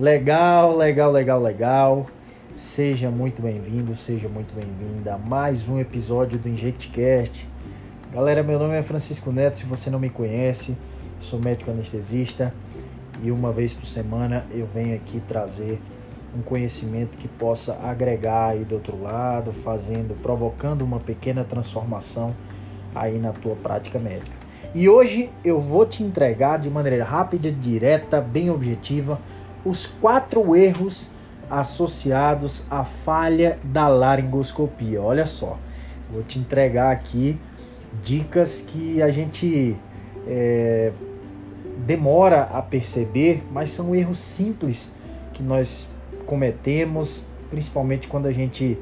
Legal, legal, legal, legal. Seja muito bem-vindo, seja muito bem-vinda a mais um episódio do InjectCast. Galera, meu nome é Francisco Neto, se você não me conhece, sou médico anestesista e uma vez por semana eu venho aqui trazer um conhecimento que possa agregar aí do outro lado, fazendo, provocando uma pequena transformação aí na tua prática médica. E hoje eu vou te entregar de maneira rápida, direta, bem objetiva, os quatro erros associados à falha da laringoscopia. Olha só, vou te entregar aqui dicas que a gente é, demora a perceber, mas são erros simples que nós cometemos, principalmente quando a gente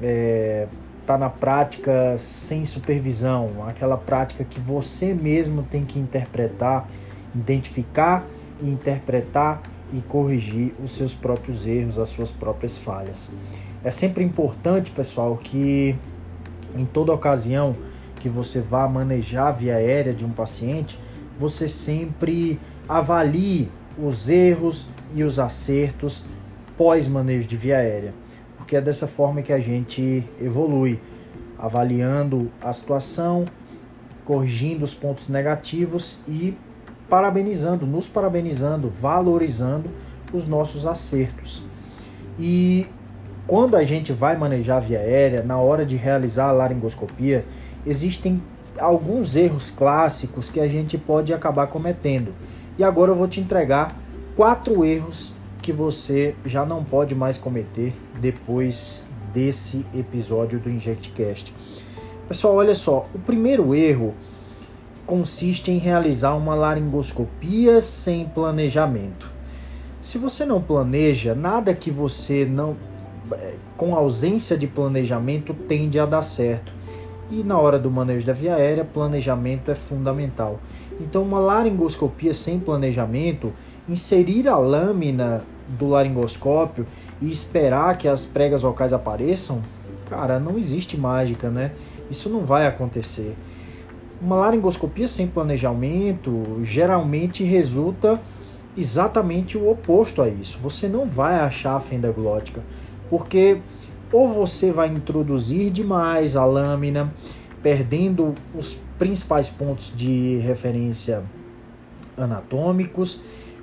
é, está na prática sem supervisão, aquela prática que você mesmo tem que interpretar, identificar e interpretar e corrigir os seus próprios erros, as suas próprias falhas. É sempre importante, pessoal, que em toda ocasião que você vá manejar a via aérea de um paciente, você sempre avalie os erros e os acertos pós manejo de via aérea porque é dessa forma que a gente evolui, avaliando a situação, corrigindo os pontos negativos e parabenizando, nos parabenizando, valorizando os nossos acertos. E quando a gente vai manejar a via aérea, na hora de realizar a laringoscopia, existem alguns erros clássicos que a gente pode acabar cometendo. E agora eu vou te entregar quatro erros que você já não pode mais cometer depois desse episódio do InjectCast. Pessoal, olha só, o primeiro erro consiste em realizar uma laringoscopia sem planejamento. Se você não planeja, nada que você não com ausência de planejamento tende a dar certo. E na hora do manejo da via aérea, planejamento é fundamental. Então, uma laringoscopia sem planejamento, inserir a lâmina do laringoscópio e esperar que as pregas vocais apareçam, cara, não existe mágica, né? Isso não vai acontecer. Uma laringoscopia sem planejamento geralmente resulta exatamente o oposto a isso. Você não vai achar a fenda glótica, porque ou você vai introduzir demais a lâmina, perdendo os principais pontos de referência anatômicos,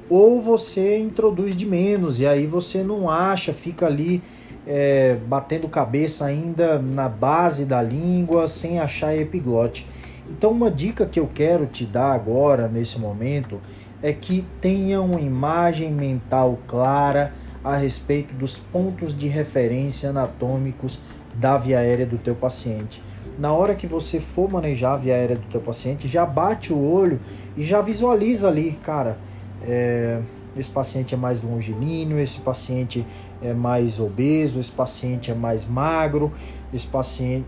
ou você introduz de menos e aí você não acha, fica ali é, batendo cabeça ainda na base da língua sem achar epiglote. Então, uma dica que eu quero te dar agora, nesse momento, é que tenha uma imagem mental clara a respeito dos pontos de referência anatômicos da via aérea do teu paciente. Na hora que você for manejar a via aérea do teu paciente, já bate o olho e já visualiza ali, cara, é, esse paciente é mais longilíneo, esse paciente é mais obeso, esse paciente é mais magro, esse paciente.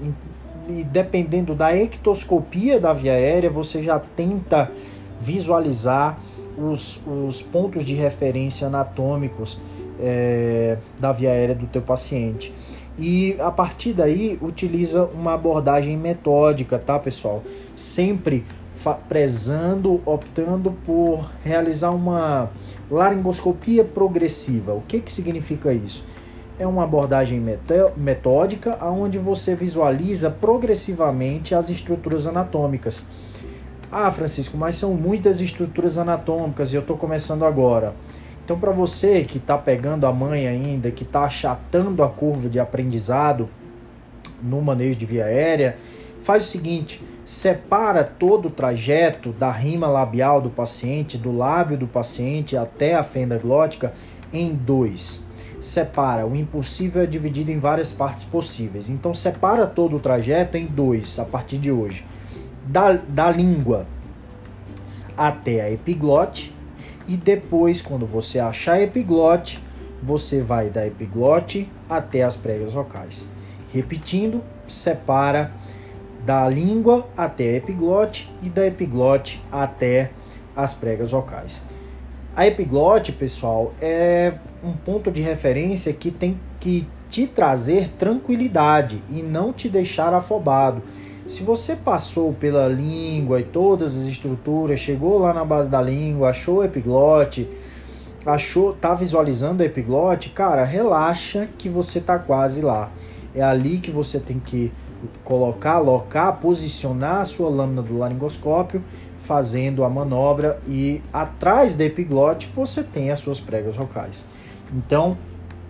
E dependendo da ectoscopia da via aérea, você já tenta visualizar os, os pontos de referência anatômicos é, da via aérea do teu paciente. E a partir daí utiliza uma abordagem metódica, tá pessoal? Sempre prezando, optando por realizar uma laringoscopia progressiva. O que, que significa isso? É uma abordagem metódica onde você visualiza progressivamente as estruturas anatômicas. Ah, Francisco, mas são muitas estruturas anatômicas e eu estou começando agora. Então, para você que está pegando a mãe ainda, que está achatando a curva de aprendizado no manejo de via aérea, faz o seguinte: separa todo o trajeto da rima labial do paciente, do lábio do paciente até a fenda glótica, em dois. Separa, o impossível é dividido em várias partes possíveis. Então, separa todo o trajeto em dois a partir de hoje. Da, da língua até a epiglote, e depois, quando você achar a epiglote, você vai da epiglote até as pregas vocais. Repetindo, separa da língua até a epiglote e da epiglote até as pregas vocais. A epiglote, pessoal, é um ponto de referência que tem que te trazer tranquilidade e não te deixar afobado. Se você passou pela língua e todas as estruturas, chegou lá na base da língua, achou epiglote, achou, tá visualizando a epiglote, cara, relaxa que você tá quase lá. É ali que você tem que colocar, alocar, posicionar a sua lâmina do laringoscópio, fazendo a manobra e atrás da epiglote você tem as suas pregas vocais. Então,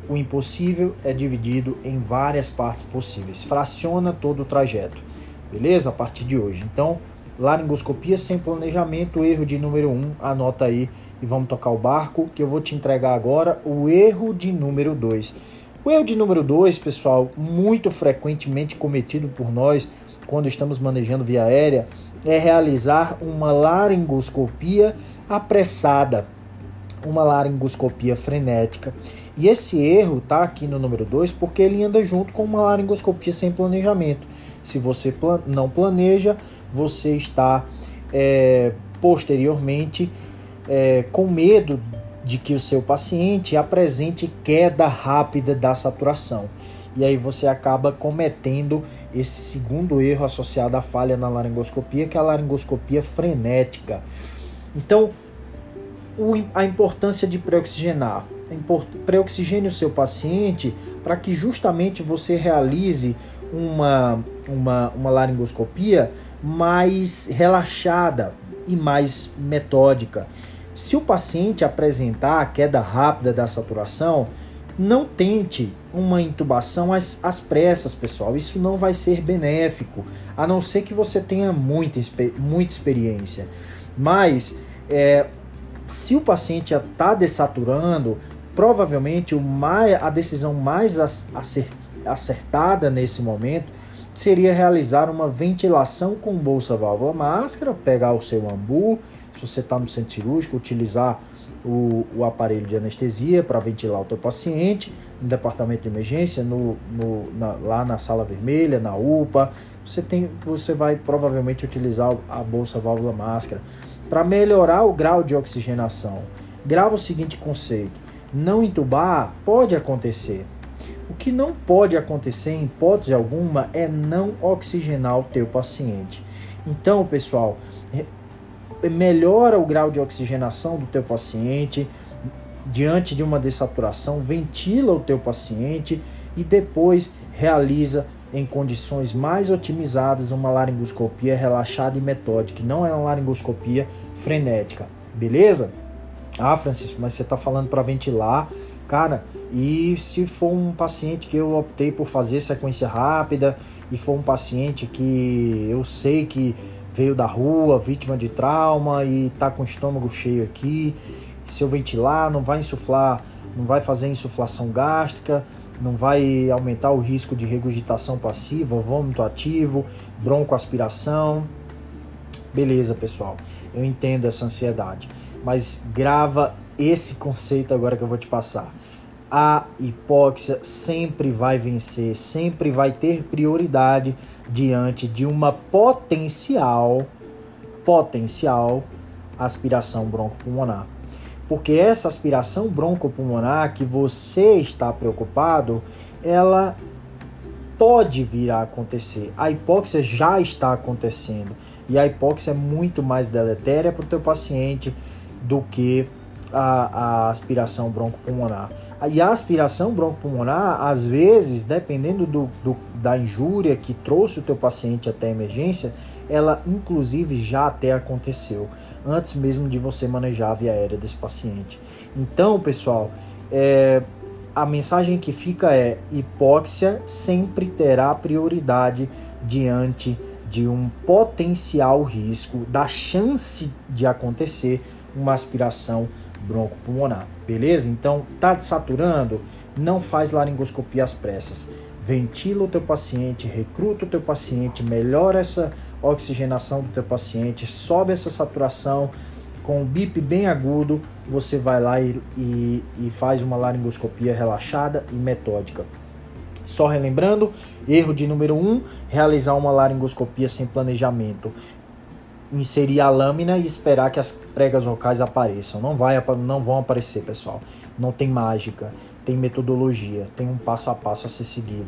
o impossível é dividido em várias partes possíveis. Fraciona todo o trajeto. Beleza? A partir de hoje. Então, laringoscopia sem planejamento, erro de número 1, um, anota aí e vamos tocar o barco, que eu vou te entregar agora o erro de número 2. O erro de número 2, pessoal, muito frequentemente cometido por nós quando estamos manejando via aérea, é realizar uma laringoscopia apressada, uma laringoscopia frenética. E esse erro tá aqui no número 2 porque ele anda junto com uma laringoscopia sem planejamento. Se você plan não planeja, você está é, posteriormente é, com medo de que o seu paciente apresente queda rápida da saturação. E aí você acaba cometendo esse segundo erro associado à falha na laringoscopia, que é a laringoscopia frenética. Então, a importância de pré-oxigenar. Pré-oxigene o seu paciente para que justamente você realize uma, uma, uma laringoscopia mais relaxada e mais metódica. Se o paciente apresentar a queda rápida da saturação, não tente uma intubação às, às pressas, pessoal. Isso não vai ser benéfico, a não ser que você tenha muita, muita experiência. Mas é, se o paciente está desaturando, provavelmente mais, a decisão mais acertada nesse momento seria realizar uma ventilação com bolsa válvula máscara, pegar o seu ambu, se você está no centro cirúrgico, utilizar o, o aparelho de anestesia para ventilar o teu paciente, no departamento de emergência, no, no, na, lá na sala vermelha, na UPA, você, tem, você vai provavelmente utilizar a bolsa válvula máscara para melhorar o grau de oxigenação. Grava o seguinte conceito: não entubar pode acontecer, o que não pode acontecer em hipótese alguma é não oxigenar o teu paciente. Então, pessoal, melhora o grau de oxigenação do teu paciente diante de uma dessaturação, ventila o teu paciente e depois realiza em condições mais otimizadas uma laringoscopia relaxada e metódica, não é uma laringoscopia frenética, beleza? Ah, Francisco, mas você está falando para ventilar, cara. E se for um paciente que eu optei por fazer sequência rápida e for um paciente que eu sei que veio da rua, vítima de trauma e tá com o estômago cheio aqui, se eu ventilar, não vai insuflar, não vai fazer insuflação gástrica, não vai aumentar o risco de regurgitação passiva, vômito ativo, broncoaspiração. Beleza, pessoal. Eu entendo essa ansiedade, mas grava esse conceito agora que eu vou te passar a hipóxia sempre vai vencer, sempre vai ter prioridade diante de uma potencial potencial aspiração broncopulmonar. Porque essa aspiração broncopulmonar que você está preocupado, ela pode vir a acontecer. A hipóxia já está acontecendo e a hipóxia é muito mais deletéria para o teu paciente do que a, a aspiração broncopulmonar. E a aspiração broncopulmonar, às vezes, dependendo do, do, da injúria que trouxe o teu paciente até a emergência, ela inclusive já até aconteceu, antes mesmo de você manejar a via aérea desse paciente. Então, pessoal, é, a mensagem que fica é: hipóxia sempre terá prioridade diante de um potencial risco da chance de acontecer uma aspiração broncopulmonar, beleza? Então, tá desaturando? Não faz laringoscopia às pressas. Ventila o teu paciente, recruta o teu paciente, melhora essa oxigenação do teu paciente, sobe essa saturação com um bip bem agudo, você vai lá e, e, e faz uma laringoscopia relaxada e metódica. Só relembrando, erro de número 1, um, realizar uma laringoscopia sem planejamento inserir a lâmina e esperar que as pregas vocais apareçam. Não, vai, não vão aparecer, pessoal. Não tem mágica, tem metodologia, tem um passo a passo a ser seguido.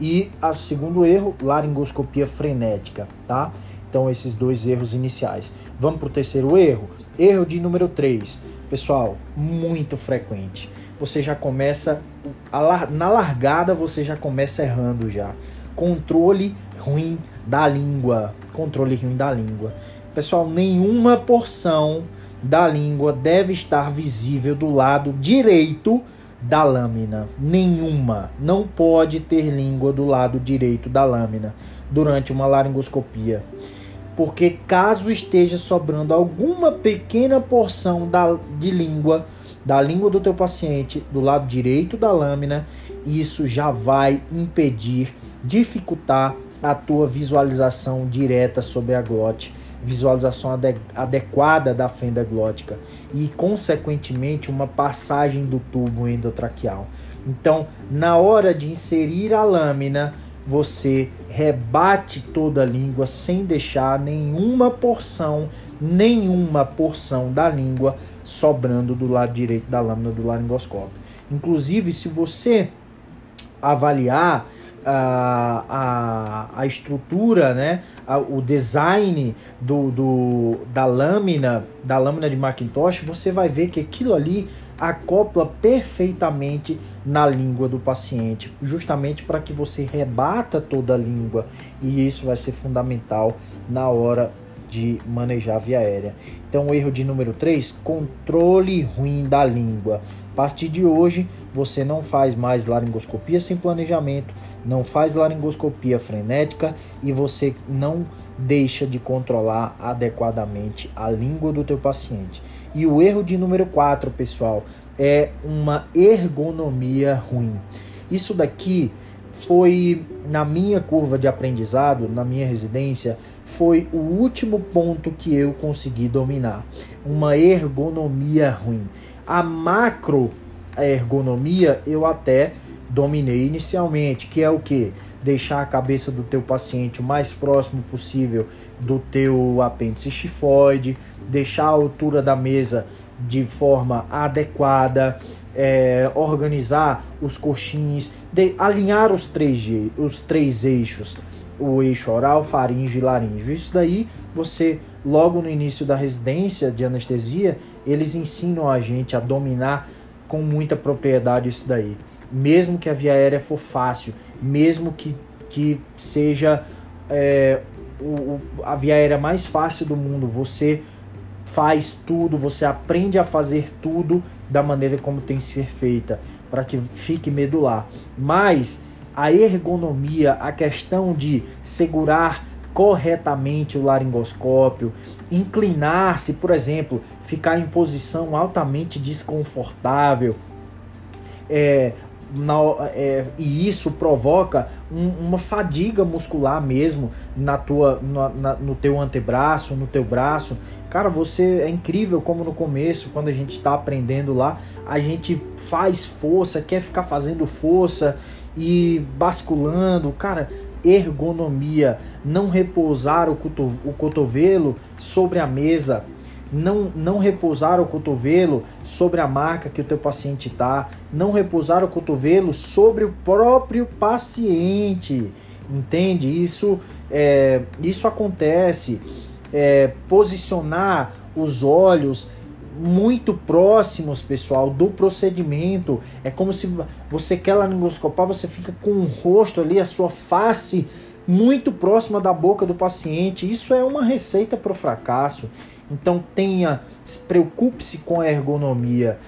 E o segundo erro, laringoscopia frenética, tá? Então, esses dois erros iniciais. Vamos para o terceiro erro. Erro de número 3. Pessoal, muito frequente. Você já começa na largada você já começa errando já. Controle ruim da língua, controle ruim da língua. Pessoal, nenhuma porção da língua deve estar visível do lado direito da lâmina. Nenhuma. Não pode ter língua do lado direito da lâmina durante uma laringoscopia. Porque caso esteja sobrando alguma pequena porção da, de língua, da língua do teu paciente do lado direito da lâmina, isso já vai impedir, dificultar a tua visualização direta sobre a glote visualização ade adequada da fenda glótica e, consequentemente, uma passagem do tubo endotraqueal. Então, na hora de inserir a lâmina, você rebate toda a língua sem deixar nenhuma porção, nenhuma porção da língua sobrando do lado direito da lâmina do laringoscópio. Inclusive, se você avaliar a, a, a estrutura, né, a, o design do, do, da lâmina, da lâmina de Macintosh, você vai ver que aquilo ali acopla perfeitamente na língua do paciente, justamente para que você rebata toda a língua, e isso vai ser fundamental na hora de manejar via aérea. Então, o erro de número 3, controle ruim da língua. A partir de hoje, você não faz mais laringoscopia sem planejamento, não faz laringoscopia frenética e você não deixa de controlar adequadamente a língua do teu paciente. E o erro de número 4, pessoal, é uma ergonomia ruim. Isso daqui foi na minha curva de aprendizado, na minha residência, foi o último ponto que eu consegui dominar. Uma ergonomia ruim. A macro ergonomia eu até dominei inicialmente, que é o que? Deixar a cabeça do teu paciente o mais próximo possível do teu apêndice chifoide, deixar a altura da mesa de forma adequada, é, organizar os coxins, de, alinhar os três, os três eixos, o eixo oral, faringe e laríngeo. Isso daí você, logo no início da residência de anestesia, eles ensinam a gente a dominar com muita propriedade isso daí. Mesmo que a via aérea for fácil, mesmo que, que seja é, o, a via aérea mais fácil do mundo, você faz tudo, você aprende a fazer tudo da maneira como tem que ser feita, para que fique medular. Mas a ergonomia, a questão de segurar corretamente o laringoscópio, inclinar-se, por exemplo, ficar em posição altamente desconfortável, é, na, é, e isso provoca um, uma fadiga muscular mesmo na tua, na, na, no teu antebraço, no teu braço. Cara, você é incrível como no começo, quando a gente está aprendendo lá, a gente faz força, quer ficar fazendo força e basculando. Cara, ergonomia, não repousar o, o cotovelo sobre a mesa não, não repousar o cotovelo sobre a marca que o teu paciente está, não repousar o cotovelo sobre o próprio paciente, entende? Isso, é, isso acontece. É, posicionar os olhos muito próximos, pessoal, do procedimento. É como se você quer laringoscopar, você fica com o rosto ali, a sua face muito próxima da boca do paciente. Isso é uma receita para o fracasso. Então tenha, preocupe-se com a ergonomia,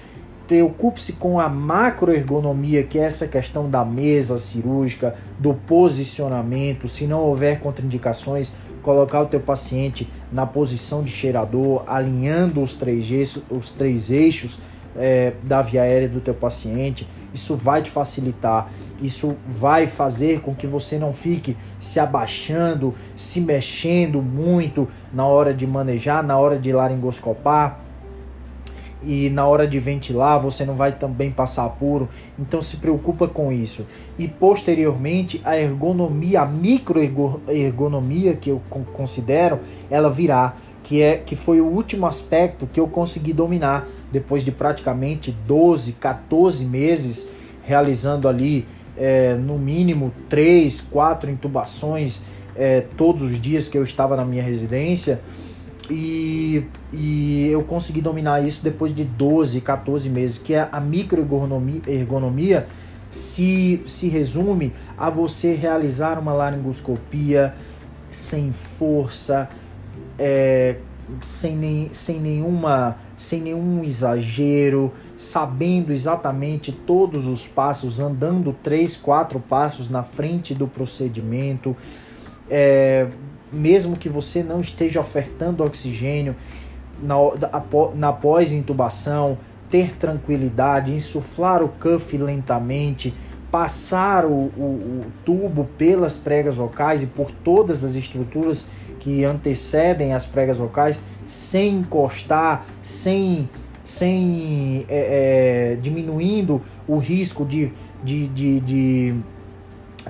preocupe-se com a macroergonomia, que é essa questão da mesa cirúrgica, do posicionamento, se não houver contraindicações, colocar o teu paciente na posição de cheirador, alinhando os três eixos, os três eixos é, da via aérea do teu paciente, isso vai te facilitar, isso vai fazer com que você não fique se abaixando, se mexendo muito na hora de manejar, na hora de laringoscopar e na hora de ventilar você não vai também passar apuro, então se preocupa com isso. E posteriormente a ergonomia, a microergonomia que eu considero, ela virá, que é que foi o último aspecto que eu consegui dominar depois de praticamente 12, 14 meses realizando ali é, no mínimo 3, 4 intubações é, todos os dias que eu estava na minha residência e, e eu consegui dominar isso depois de 12, 14 meses, que é a microergonomia ergonomia se, se resume a você realizar uma laringoscopia sem força, é, sem, nem, sem, nenhuma, sem nenhum exagero, sabendo exatamente todos os passos, andando três, quatro passos na frente do procedimento. É, mesmo que você não esteja ofertando oxigênio na, na pós-intubação, ter tranquilidade, insuflar o cuff lentamente, passar o, o, o, tubo pelas pregas vocais e por todas as estruturas que antecedem as pregas vocais, sem encostar, sem, sem é, é, diminuindo o risco de, de, de, de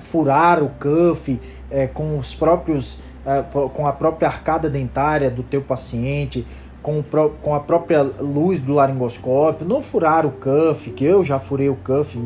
furar o cuff é, com os próprios é, com a própria arcada dentária do teu paciente, com, com a própria luz do laringoscópio, não furar o cuff, que eu já furei o cuff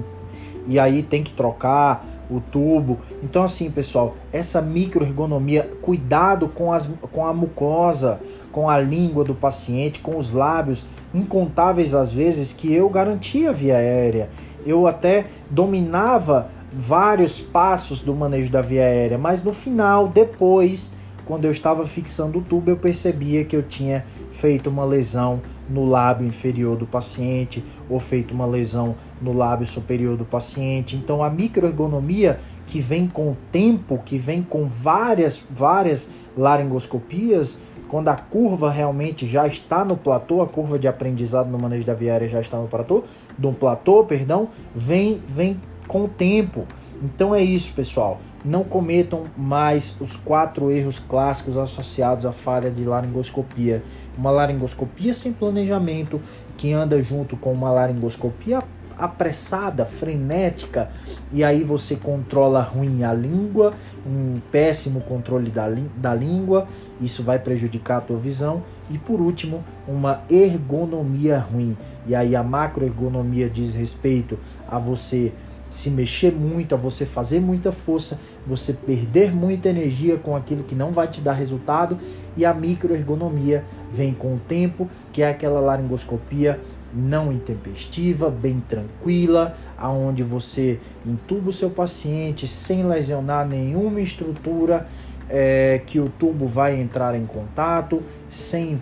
e aí tem que trocar o tubo. Então assim, pessoal, essa microergonomia, cuidado com, as, com a mucosa, com a língua do paciente, com os lábios, incontáveis às vezes que eu garantia via aérea. Eu até dominava vários passos do manejo da via aérea, mas no final, depois, quando eu estava fixando o tubo, eu percebia que eu tinha feito uma lesão no lábio inferior do paciente ou feito uma lesão no lábio superior do paciente. Então a microergonomia que vem com o tempo, que vem com várias várias laringoscopias, quando a curva realmente já está no platô, a curva de aprendizado no manejo da via aérea já está no platô, do platô, perdão, vem vem com o tempo. Então é isso, pessoal. Não cometam mais os quatro erros clássicos associados à falha de laringoscopia. Uma laringoscopia sem planejamento, que anda junto com uma laringoscopia apressada, frenética, e aí você controla ruim a língua, um péssimo controle da, da língua, isso vai prejudicar a tua visão, e por último, uma ergonomia ruim. E aí a macroergonomia diz respeito a você se mexer muito, a você fazer muita força, você perder muita energia com aquilo que não vai te dar resultado e a microergonomia vem com o tempo, que é aquela laringoscopia não intempestiva, bem tranquila, aonde você entuba o seu paciente sem lesionar nenhuma estrutura é, que o tubo vai entrar em contato, sem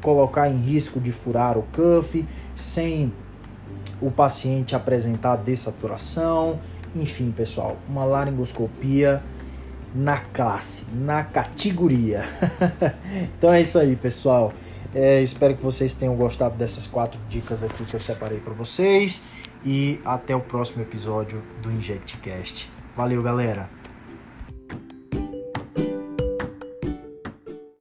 colocar em risco de furar o cuff, sem o paciente apresentar dessaturação, enfim, pessoal, uma laringoscopia na classe, na categoria. então é isso aí, pessoal. É, espero que vocês tenham gostado dessas quatro dicas aqui que eu separei para vocês e até o próximo episódio do InjectCast. Valeu, galera!